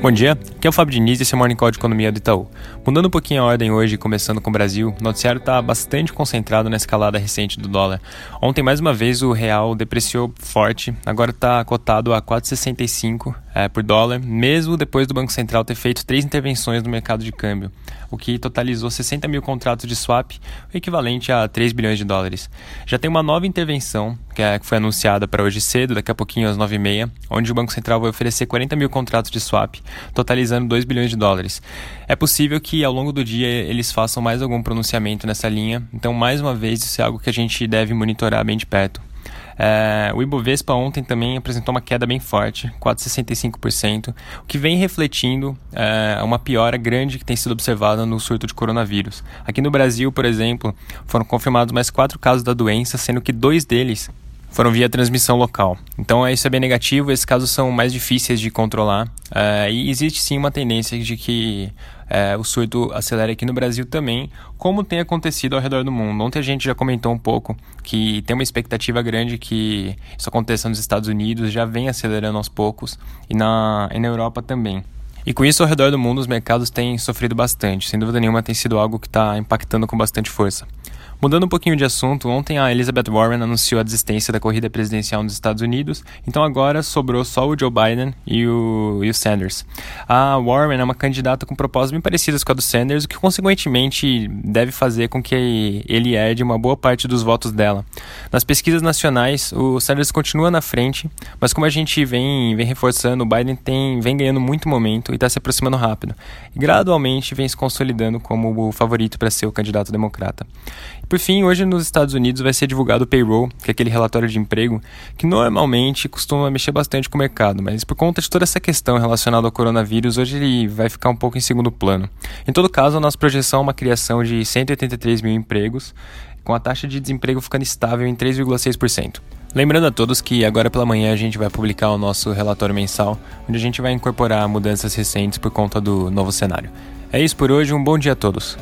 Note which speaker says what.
Speaker 1: Bom dia, aqui é o Fábio Diniz e esse é o Morning Call de Economia do Itaú. Mudando um pouquinho a ordem hoje, começando com o Brasil, o noticiário está bastante concentrado na escalada recente do dólar. Ontem, mais uma vez, o real depreciou forte, agora está cotado a 4,65 é, por dólar, mesmo depois do Banco Central ter feito três intervenções no mercado de câmbio, o que totalizou 60 mil contratos de swap, o equivalente a 3 bilhões de dólares. Já tem uma nova intervenção, que, é, que foi anunciada para hoje cedo, daqui a pouquinho às 9h30, onde o Banco Central vai oferecer 40 mil contratos de swap, totalizando 2 bilhões de dólares. É possível que ao longo do dia eles façam mais algum pronunciamento nessa linha, então mais uma vez isso é algo que a gente deve monitorar bem de perto. É, o Ibovespa ontem também apresentou uma queda bem forte, 4,65%, o que vem refletindo é, uma piora grande que tem sido observada no surto de coronavírus. Aqui no Brasil, por exemplo, foram confirmados mais quatro casos da doença, sendo que dois deles foram via transmissão local. Então isso é bem negativo, esses casos são mais difíceis de controlar uh, e existe sim uma tendência de que uh, o surto acelere aqui no Brasil também, como tem acontecido ao redor do mundo. Ontem a gente já comentou um pouco que tem uma expectativa grande que isso aconteça nos Estados Unidos, já vem acelerando aos poucos e na, e na Europa também. E com isso, ao redor do mundo, os mercados têm sofrido bastante. Sem dúvida nenhuma, tem sido algo que está impactando com bastante força. Mudando um pouquinho de assunto, ontem a Elizabeth Warren anunciou a desistência da corrida presidencial nos Estados Unidos, então agora sobrou só o Joe Biden e o, e o Sanders. A Warren é uma candidata com propostas bem parecidas com a do Sanders, o que consequentemente deve fazer com que ele herde uma boa parte dos votos dela. Nas pesquisas nacionais, o Sanders continua na frente, mas como a gente vem, vem reforçando, o Biden tem, vem ganhando muito momento e está se aproximando rápido. E gradualmente vem se consolidando como o favorito para ser o candidato democrata. Por fim, hoje nos Estados Unidos vai ser divulgado o payroll, que é aquele relatório de emprego que normalmente costuma mexer bastante com o mercado, mas por conta de toda essa questão relacionada ao coronavírus, hoje ele vai ficar um pouco em segundo plano. Em todo caso, a nossa projeção é uma criação de 183 mil empregos, com a taxa de desemprego ficando estável em 3,6%. Lembrando a todos que agora pela manhã a gente vai publicar o nosso relatório mensal, onde a gente vai incorporar mudanças recentes por conta do novo cenário. É isso por hoje, um bom dia a todos.